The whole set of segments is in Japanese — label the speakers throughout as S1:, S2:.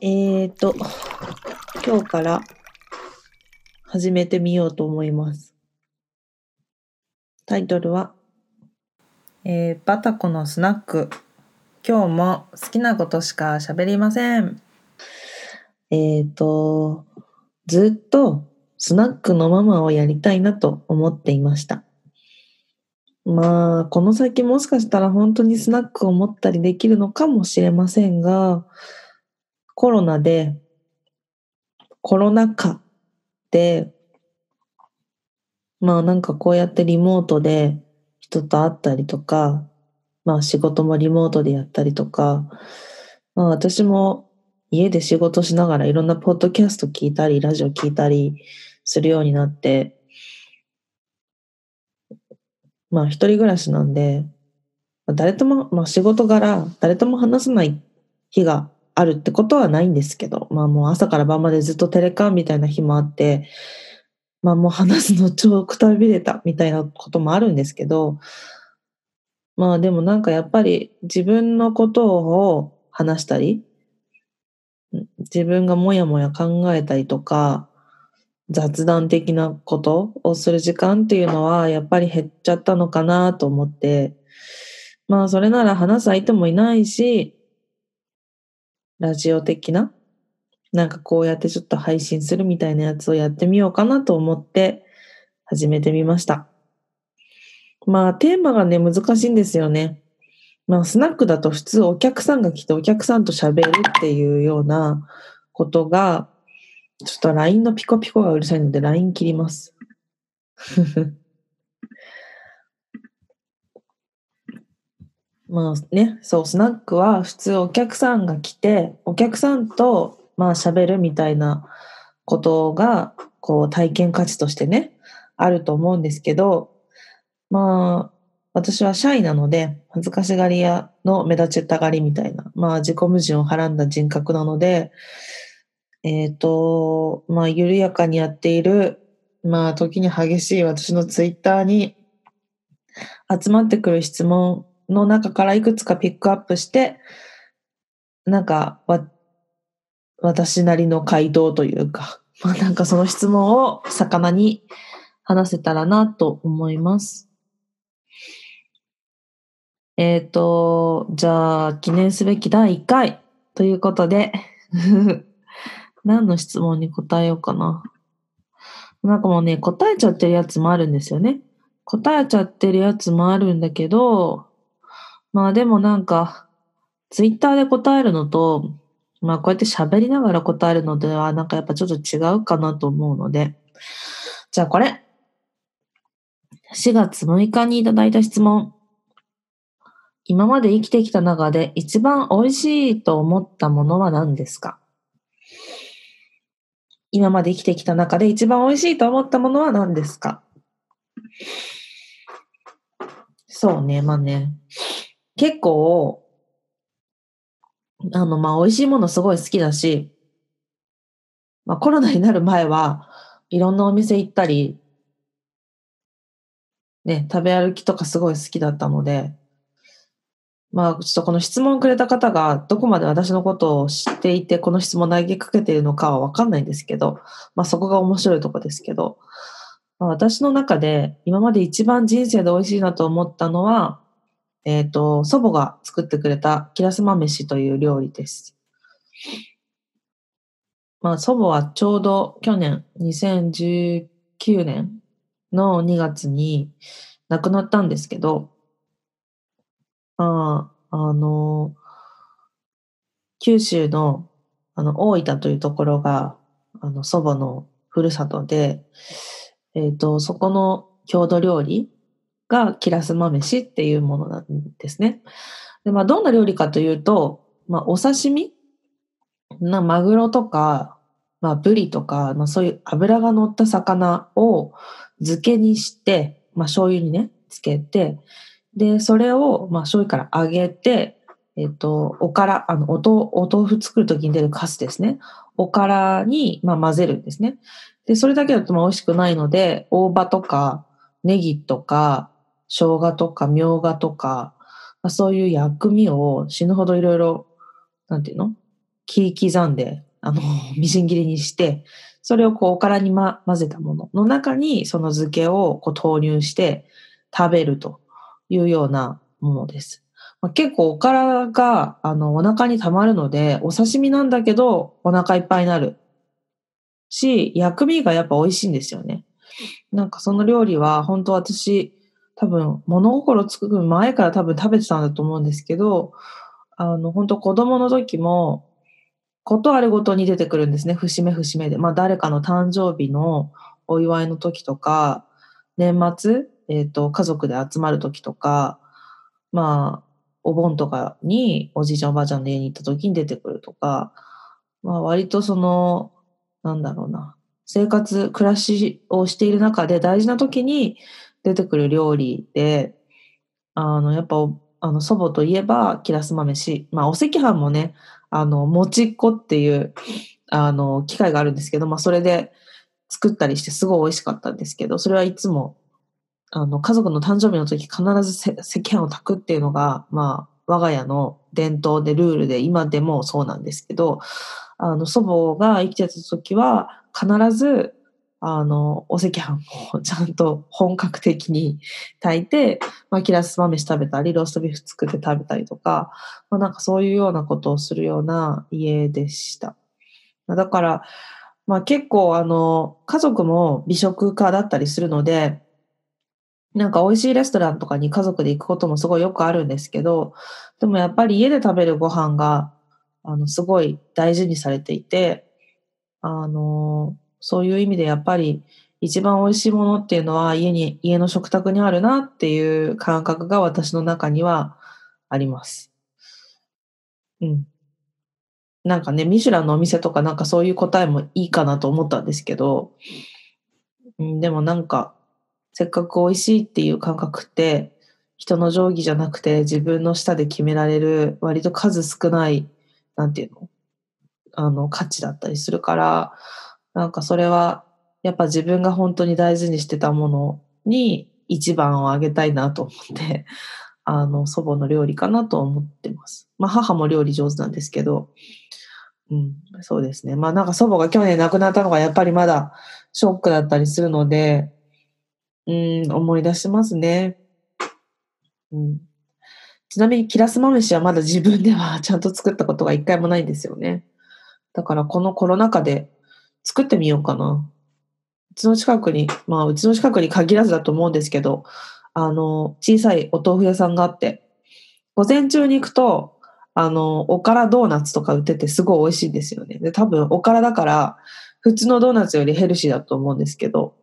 S1: えーと、今日から始めてみようと思います。タイトルは、
S2: えー、バタコのスナック。今日も好きなことしか喋りません。
S1: えーと、ずっとスナックのママをやりたいなと思っていました。まあ、この先もしかしたら本当にスナックを持ったりできるのかもしれませんが、コロナで、コロナ禍で、まあなんかこうやってリモートで人と会ったりとか、まあ仕事もリモートでやったりとか、まあ私も家で仕事しながらいろんなポッドキャスト聞いたり、ラジオ聞いたりするようになって、まあ一人暮らしなんで、誰とも、まあ仕事柄、誰とも話さない日があるってことはないんですけど、まあもう朝から晩までずっとテレカンみたいな日もあって、まあもう話すの超くたびれたみたいなこともあるんですけど、まあでもなんかやっぱり自分のことを話したり、自分がもやもや考えたりとか、雑談的なことをする時間っていうのはやっぱり減っちゃったのかなと思って、まあそれなら話す相手もいないし、ラジオ的な、なんかこうやってちょっと配信するみたいなやつをやってみようかなと思って始めてみました。まあテーマがね難しいんですよね。まあスナックだと普通お客さんが来てお客さんと喋るっていうようなことが、ちょっと LINE のピコピコがうるさいので LINE 切ります。まあね、そう、スナックは普通お客さんが来て、お客さんとまあ喋るみたいなことが、こう体験価値としてね、あると思うんですけど、まあ、私はシャイなので、恥ずかしがり屋の目立ちたがりみたいな、まあ自己矛盾をはらんだ人格なので、えっ、と、まあ緩やかにやっている、まあ時に激しい私のツイッターに集まってくる質問の中からいくつかピックアップして、なんかわ、私なりの回答というか、まあなんかその質問を魚に話せたらなと思います。えっ、と、じゃあ記念すべき第1回ということで、何の質問に答えようかな。なんかもうね、答えちゃってるやつもあるんですよね。答えちゃってるやつもあるんだけど、まあでもなんか、ツイッターで答えるのと、まあこうやって喋りながら答えるのでは、なんかやっぱちょっと違うかなと思うので、じゃあこれ。4月6日にいただいた質問。今まで生きてきた中で一番美味しいと思ったものは何ですか？今まで生きてきた中で一番美味しいと思ったものは何ですか？そうね、まあね。結構、あの、まあ、美味しいものすごい好きだし、まあ、コロナになる前はいろんなお店行ったり、ね、食べ歩きとかすごい好きだったので、まあ、ちょっとこの質問くれた方がどこまで私のことを知っていて、この質問投げかけているのかはわかんないんですけど、まあそこが面白いとこですけど、まあ、私の中で今まで一番人生で美味しいなと思ったのは、えっ、と、祖母が作ってくれたキラスマ飯という料理です。まあ祖母はちょうど去年2019年の2月に亡くなったんですけど、まあ、あの、九州の、あの、大分というところが、あの、祖母のふるさとで、えっ、と、そこの郷土料理がキラスマ飯っていうものなんですね。で、まあ、どんな料理かというと、まあ、お刺身な、マグロとか、まあ、ブリとか、まあ、そういう脂が乗った魚を漬けにして、まあ、醤油にね、つけて、で、それを、まあ、醤油から揚げて、えっ、と、おから、あの、おと、お豆腐作るときに出るカスですね。おからに、まあ、混ぜるんですね。で、それだけだとまあ美味しくないので、大葉とか、ネギとか、生姜とか、みょうがとか、まあ、そういう薬味を死ぬほどいろいろ、なんていうの？切り刻んで、あの、みじん切りにして、それをこう、おからに、ま、混ぜたものの中に、その漬けをこう投入して食べるというようなものです。まあ、結構おからが、あの、お腹に溜まるので、お刺身なんだけど、お腹いっぱいになる。し、薬味がやっぱ美味しいんですよね。なんかその料理は、本当私、多分、物心つく前から多分食べてたんだと思うんですけど、あの、本当子供の時も、ことあるごとに出てくるんですね。節目節目で。まあ、誰かの誕生日のお祝いの時とか、年末、えっ、と、家族で集まる時とか、まあ、お盆とかにおじいちゃんおばあちゃんの家に行った時に出てくるとか、まあ、割とその、なんだろうな、生活、暮らしをしている中で大事な時に出てくる料理で、あの、やっぱ、あの、祖母といえば、キラス豆し、まあ、お赤飯もね、あの、もちっこっていう、あの、機械があるんですけど、まあ、それで作ったりしてすごい美味しかったんですけど、それはいつも、あの、家族の誕生日の時必ず赤飯を炊くっていうのが、まあ、我が家の伝統でルールで、今でもそうなんですけど、あの、祖母が生きてた時は、必ず、あの、お赤飯をちゃんと本格的に炊いて、まあ、キラス豆飯食べたり、ローストビーフ作って食べたりとか、まあ、なんかそういうようなことをするような家でした。だから、まあ結構あの、家族も美食家だったりするので、なんか美味しいレストランとかに家族で行くこともすごいよくあるんですけど、でもやっぱり家で食べるご飯が、あの、すごい大事にされていて、あの、そういう意味でやっぱり一番美味しいものっていうのは家に、家の食卓にあるなっていう感覚が私の中にはあります。うん。なんかね、ミシュランのお店とかなんかそういう答えもいいかなと思ったんですけど、うん、でもなんか、せっかく美味しいっていう感覚って、人の定規じゃなくて自分の舌で決められる割と数少ない、なんていうの？あの、価値だったりするから、なんかそれは、やっぱ自分が本当に大事にしてたものに一番をあげたいなと思って、あの、祖母の料理かなと思ってます。まあ母も料理上手なんですけど、うん、そうですね。まあなんか祖母が去年亡くなったのがやっぱりまだショックだったりするので、うん、思い出しますね。うん。ちなみに、キラスマ飯はまだ自分ではちゃんと作ったことが一回もないんですよね。だからこのコロナ禍で作ってみようかな。うちの近くに、まあうちの近くに限らずだと思うんですけど、あの、小さいお豆腐屋さんがあって、午前中に行くと、あの、おからドーナツとか売っててすごい美味しいんですよね。で、多分おからだから、普通のドーナツよりヘルシーだと思うんですけど、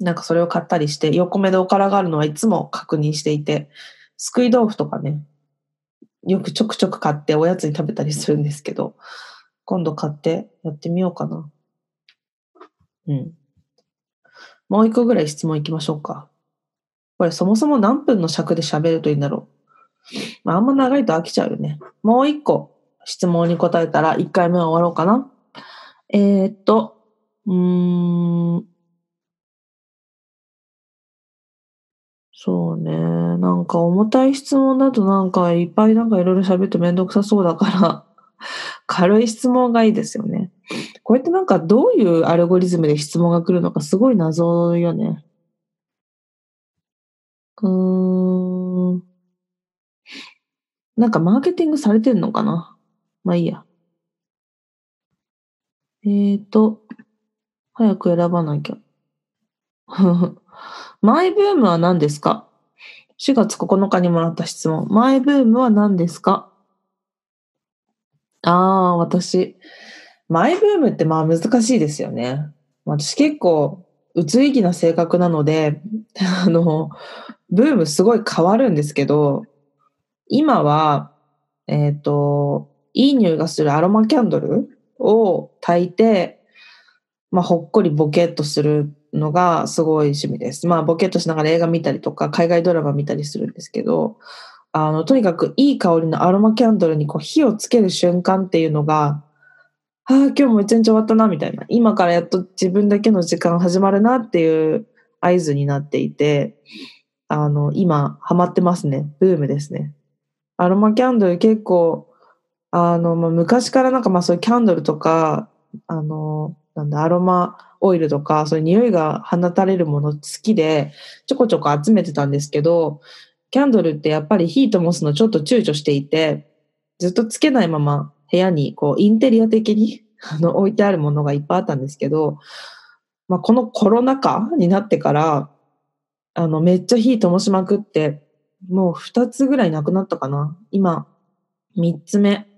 S1: なんかそれを買ったりして、横目でおからがあるのはいつも確認していて、すくい豆腐とかね、よくちょくちょく買っておやつに食べたりするんですけど、今度買ってやってみようかな。うん。もう一個ぐらい質問いきましょうか。これそもそも何分の尺で喋るといいんだろう。まあ、あんま長いと飽きちゃうよね。もう一個質問に答えたら一回目は終わろうかな。えー、っと、うーん。そうね。なんか重たい質問だとなんかいっぱいなんかいろいろ喋ってめんどくさそうだから、軽い質問がいいですよね。これってなんかどういうアルゴリズムで質問が来るのかすごい謎よね。うーん。なんかマーケティングされてんのかな？まあいいや。えーと、早く選ばなきゃ。マイブームは何ですか ?4 月9日にもらった質問。マイブームは何ですか？ああ、私。マイブームってまあ難しいですよね。私結構、うつい気な性格なので、あの、ブームすごい変わるんですけど、今は、えっ、と、いい匂いがするアロマキャンドルを焚いて、まあ、ほっこりボケっとするのがすごい趣味です。まあ、ボケっとしながら映画見たりとか、海外ドラマ見たりするんですけど、あの、とにかくいい香りのアロマキャンドルにこう火をつける瞬間っていうのが、ああ、今日も一日終わったな、みたいな。今からやっと自分だけの時間始まるなっていう合図になっていて、あの、今、ハマってますね。ブームですね。アロマキャンドル結構、あの、まあ、昔からなんかまあそういうキャンドルとか、あの、なんだ、アロマオイルとか、そういう匂いが放たれるもの好きで、ちょこちょこ集めてたんですけど、キャンドルってやっぱり火灯すのちょっと躊躇していて、ずっとつけないまま部屋にこうインテリア的に あの置いてあるものがいっぱいあったんですけど、まあ、このコロナ禍になってから、あの、めっちゃ火灯しまくって、もう二つぐらいなくなったかな。今、三つ目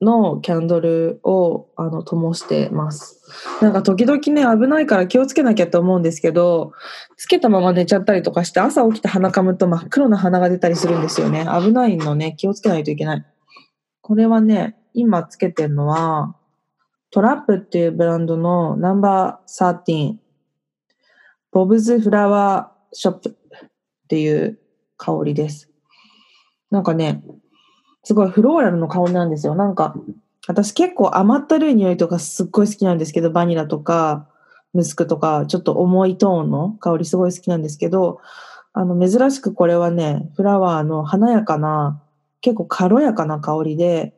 S1: のキャンドルをあの灯してます。なんか時々ね、危ないから気をつけなきゃと思うんですけど、つけたまま寝ちゃったりとかして、朝起きて鼻かむと真っ黒な鼻が出たりするんですよね。危ないのね、気をつけないといけない。これはね、今つけてるのは、トラップっていうブランドのナンバー13、ボブズフラワーショップっていう香りです。なんかね、すごいフローラルの香りなんですよ。なんか、私結構甘ったるい匂いとかすっごい好きなんですけど、バニラとか、ムスクとか、ちょっと重いトーンの香りすごい好きなんですけど、あの、珍しくこれはね、フラワーの華やかな、結構軽やかな香りで、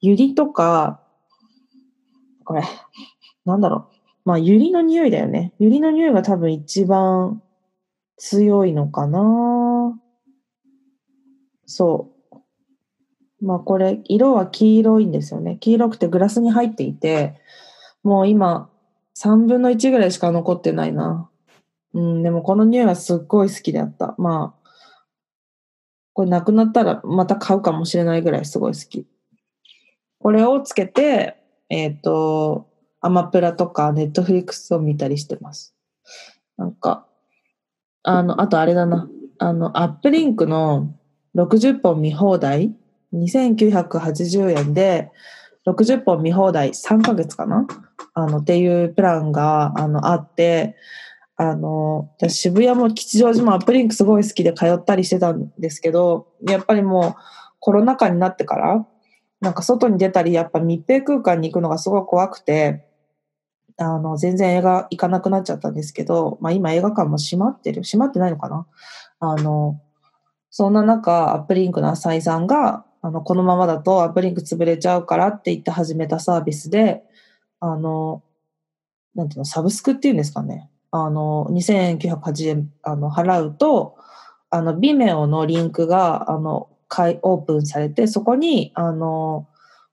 S1: ユリとか、これ、なんだろう。まあ、ユリの匂いだよね。ユリの匂いが多分一番強いのかな。そう。まあ、これ、色は黄色いんですよね。黄色くてグラスに入っていて、もう今、3分の1ぐらいしか残ってないな。うん、でもこの匂いはすっごい好きだった。まあ、これなくなったらまた買うかもしれないぐらいすごい好き。これをつけて、えっ、ー、と、アマプラとかネットフリックスを見たりしてます。なんか、あの、あとあれだな。あの、アップリンクの60本見放題、2980円で、60本見放題3ヶ月かな？あの、っていうプランが、あの、あって、あの、渋谷も吉祥寺もアップリンクすごい好きで通ったりしてたんですけど、やっぱりもうコロナ禍になってから、なんか外に出たり、やっぱ密閉空間に行くのがすごい怖くて、あの、全然映画行かなくなっちゃったんですけど、まあ今映画館も閉まってる閉まってないのかな？あの、そんな中、アップリンクの浅井さんが、あの、このままだとアップリンク潰れちゃうからって言って始めたサービスで、あの、なんていうの、サブスクっていうんですかね。あの、2980円、あの、払うと、あの、ビメオのリンクが、あの、オープンされて、そこに、あの、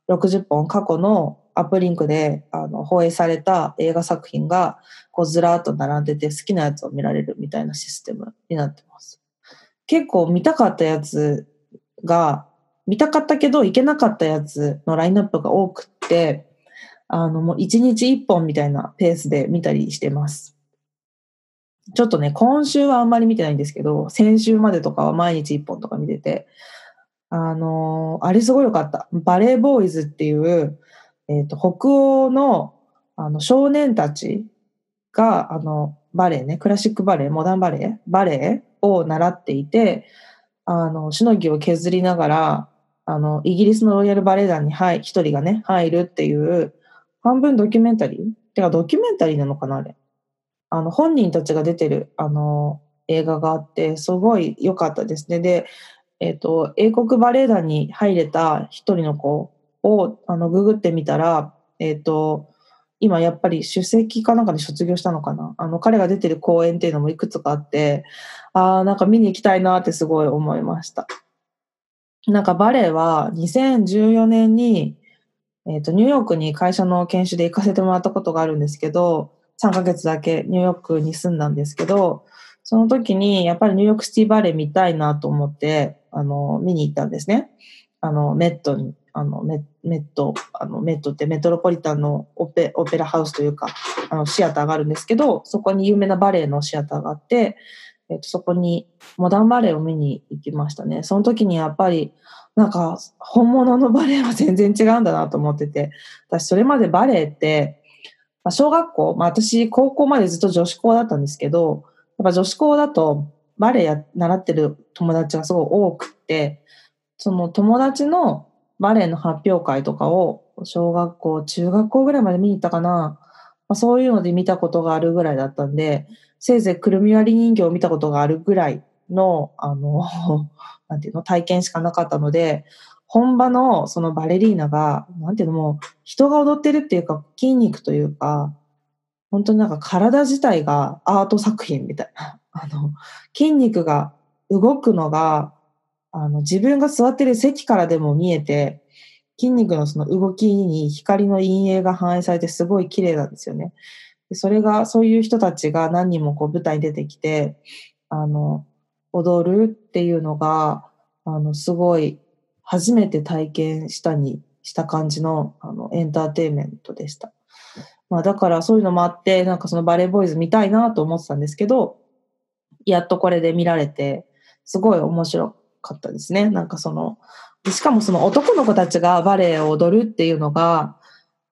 S1: 60本過去のアップリンクであの放映された映画作品がこうずらーっと並んでて好きなやつを見られるみたいなシステムになってます。結構見たかったやつが、見たかったけど行けなかったやつのラインナップが多くって、あのもう1日1本みたいなペースで見たりしてます。ちょっとね、今週はあんまり見てないんですけど、先週までとかは毎日1本とか見てて、あの、あれすごい良かった。バレーボーイズっていう、えっ、ー、と、北欧の、あの、少年たちが、あの、バレエね、クラシックバレエ、モダンバレエ、バレエを習っていて、あの、しのぎを削りながら、あの、イギリスのロイヤルバレエ団に、はい、一人がね、入るっていう、半分ドキュメンタリー？てか、ドキュメンタリーなのかな、あれ？あの、本人たちが出てる、あの、映画があって、すごい良かったですね。で、えっ、ー、と、英国バレエ団に入れた一人の子を、あの、ググってみたら、えっ、ー、と、今やっぱり首席かなんかで卒業したのかな？あの、彼が出てる公演っていうのもいくつかあって、ああ、なんか見に行きたいなってすごい思いました。なんかバレエは2014年に、えっ、ー、と、ニューヨークに会社の研修で行かせてもらったことがあるんですけど、3ヶ月だけニューヨークに住んだんですけど、その時にやっぱりニューヨークシティバレー見たいなと思って、あの、見に行ったんですね。あの、メットに、あの、メット、あの、メットってメトロポリタンのオペオペラハウスというか、あの、シアターがあるんですけど、そこに有名なバレエのシアターがあって、えっと、そこにモダンバレエを見に行きましたね。その時にやっぱり、なんか、本物のバレエは全然違うんだなと思ってて、私それまでバレエって、まあ、小学校、まあ私高校までずっと女子校だったんですけど、やっぱ女子校だとバレエや習ってる友達がすごい多くて、その友達のバレエの発表会とかを小学校、中学校ぐらいまで見に行ったかな。まあ、そういうので見たことがあるぐらいだったんで、せいぜいくるみ割り人形を見たことがあるぐらいの、あの、なんていうの、体験しかなかったので、本場のそのバレリーナが、なんていうのもう、人が踊ってるっていうか、筋肉というか、本当になんか体自体がアート作品みたいな。あの、筋肉が動くのが、あの、自分が座ってる席からでも見えて、筋肉のその動きに光の陰影が反映されてすごい綺麗なんですよね。でそれが、そういう人たちが何人もこう舞台に出てきて、あの、踊るっていうのが、あの、すごい、初めて体験したにした感じの、あの、エンターテインメントでした。まあ、だからそういうのもあって、なんかそのバレーボーイズ見たいなと思ってたんですけど、やっとこれで見られて、すごい面白かったですね。なんかその、しかもその男の子たちがバレエを踊るっていうのが、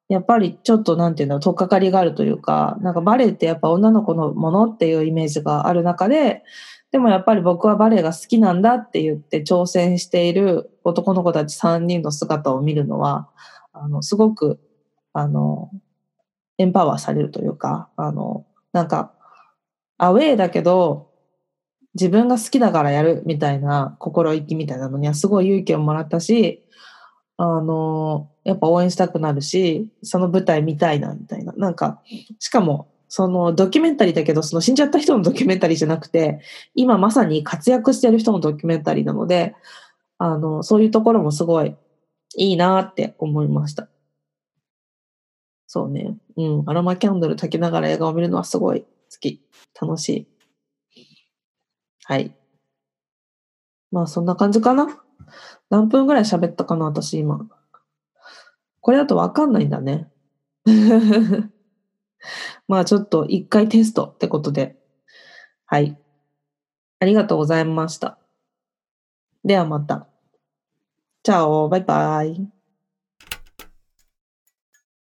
S1: やっぱりちょっとなんていうの、とっかかりがあるというか、なんかバレエってやっぱ女の子のものっていうイメージがある中で、でもやっぱり僕はバレエが好きなんだって言って挑戦している男の子たち3人の姿を見るのは、あの、すごく、あの、エンパワーされるというか、あの、なんか、アウェーだけど、自分が好きだからやるみたいな心意気みたいなのにはすごい勇気をもらったし、あの、やっぱ応援したくなるし、その舞台見たいなみたいな。なんか、しかも、そのドキュメンタリーだけど、その死んじゃった人のドキュメンタリーじゃなくて、今まさに活躍してる人のドキュメンタリーなので、あの、そういうところもすごいいいなって思いました。そうね。うん。アロマキャンドル炊きながら映画を見るのはすごい好き。楽しい。はい。まあそんな感じかな。何分ぐらい喋ったかな、私今。これだとわかんないんだね。まあちょっと一回テストってことで。はい。ありがとうございました。ではまた。チャオ、バイバイ。